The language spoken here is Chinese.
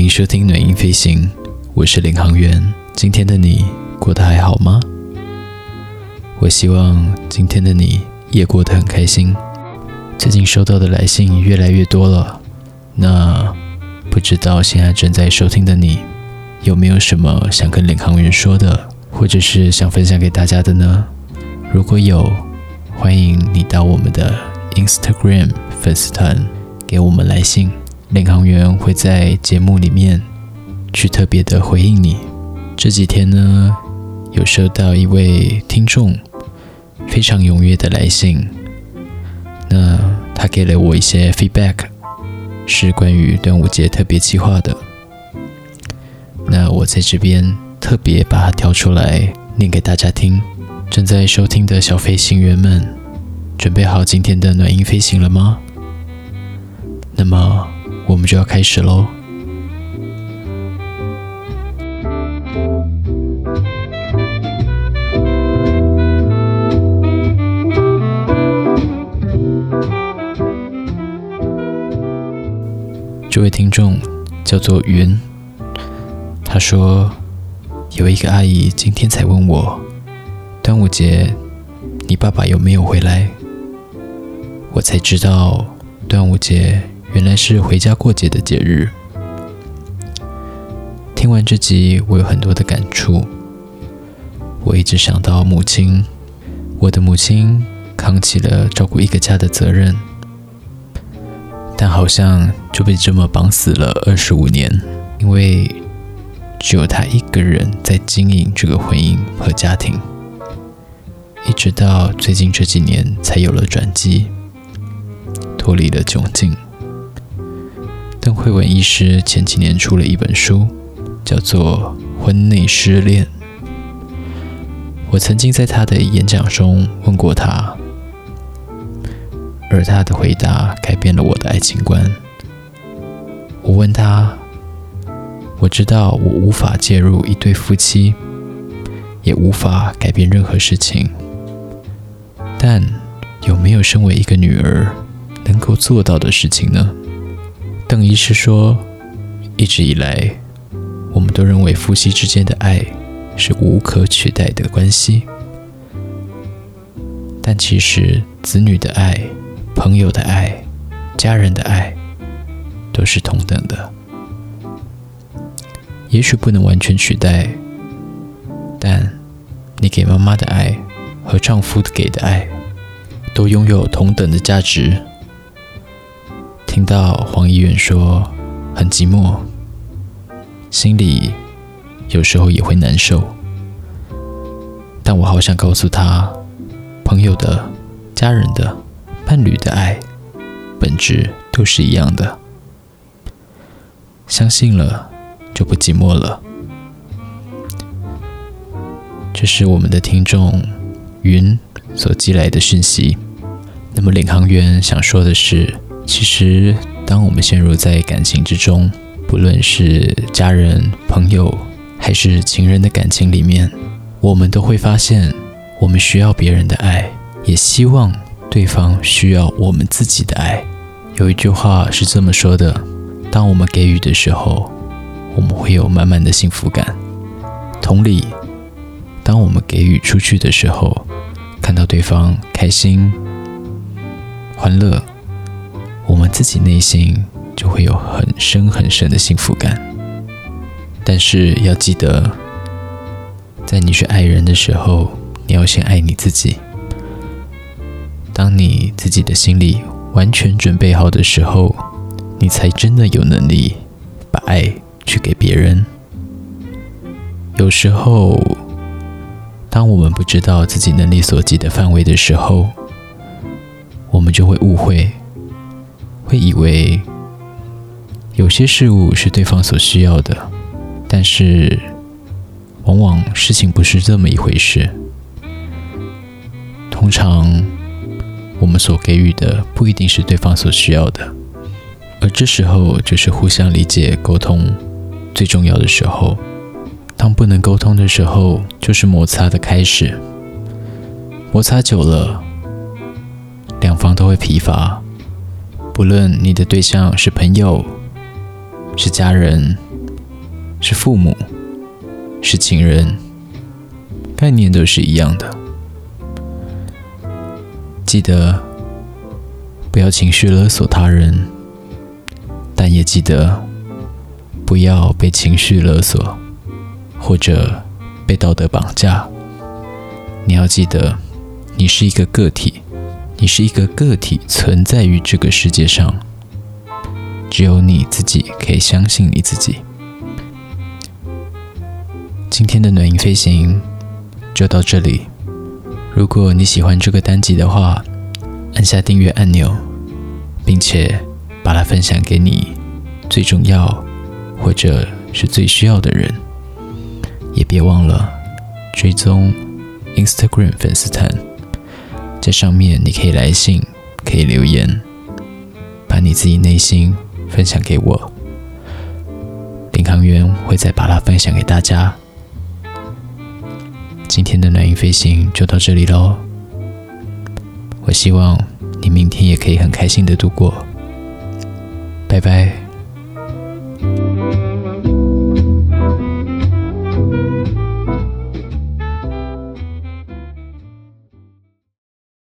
欢迎收听暖音飞行，我是领航员。今天的你过得还好吗？我希望今天的你也过得很开心。最近收到的来信越来越多了，那不知道现在正在收听的你有没有什么想跟领航员说的，或者是想分享给大家的呢？如果有，欢迎你到我们的 Instagram 粉丝团给我们来信。领航员会在节目里面去特别的回应你。这几天呢，有收到一位听众非常踊跃的来信，那他给了我一些 feedback，是关于端午节特别计划的。那我在这边特别把它挑出来念给大家听。正在收听的小飞行员们，准备好今天的暖音飞行了吗？那么。我们就要开始喽。这位听众叫做云，他说有一个阿姨今天才问我，端午节你爸爸有没有回来？我才知道端午节。原来是回家过节的节日。听完这集，我有很多的感触。我一直想到母亲，我的母亲扛起了照顾一个家的责任，但好像就被这么绑死了二十五年，因为只有她一个人在经营这个婚姻和家庭，一直到最近这几年才有了转机，脱离了窘境。慧文医师前几年出了一本书，叫做《婚内失恋》。我曾经在他的演讲中问过他，而他的回答改变了我的爱情观。我问他：“我知道我无法介入一对夫妻，也无法改变任何事情，但有没有身为一个女儿能够做到的事情呢？”邓医师说：“一直以来，我们都认为夫妻之间的爱是无可取代的关系，但其实子女的爱、朋友的爱、家人的爱都是同等的。也许不能完全取代，但你给妈妈的爱和丈夫给的爱都拥有同等的价值。”听到黄议员说很寂寞，心里有时候也会难受。但我好想告诉他，朋友的、家人的、伴侣的爱，本质都是一样的。相信了，就不寂寞了。这是我们的听众云所寄来的讯息。那么领航员想说的是。其实，当我们陷入在感情之中，不论是家人、朋友还是情人的感情里面，我们都会发现，我们需要别人的爱，也希望对方需要我们自己的爱。有一句话是这么说的：当我们给予的时候，我们会有满满的幸福感。同理，当我们给予出去的时候，看到对方开心、欢乐。我们自己内心就会有很深很深的幸福感，但是要记得，在你去爱人的时候，你要先爱你自己。当你自己的心里完全准备好的时候，你才真的有能力把爱去给别人。有时候，当我们不知道自己能力所及的范围的时候，我们就会误会。会以为有些事物是对方所需要的，但是往往事情不是这么一回事。通常我们所给予的不一定是对方所需要的，而这时候就是互相理解、沟通最重要的时候。当不能沟通的时候，就是摩擦的开始。摩擦久了，两方都会疲乏。无论你的对象是朋友、是家人、是父母，是情人，概念都是一样的。记得不要情绪勒索他人，但也记得不要被情绪勒索，或者被道德绑架。你要记得，你是一个个体，你是一个个体存在于这个世界上，只有你自己可以相信你自己。今天的暖音飞行就到这里。如果你喜欢这个单集的话，按下订阅按钮，并且把它分享给你最重要或者是最需要的人。也别忘了追踪 Instagram 粉丝团，在上面你可以来信，可以留言，把你自己内心分享给我。领航员会再把它分享给大家。今天的暖音飞行就到这里喽，我希望你明天也可以很开心的度过，拜拜。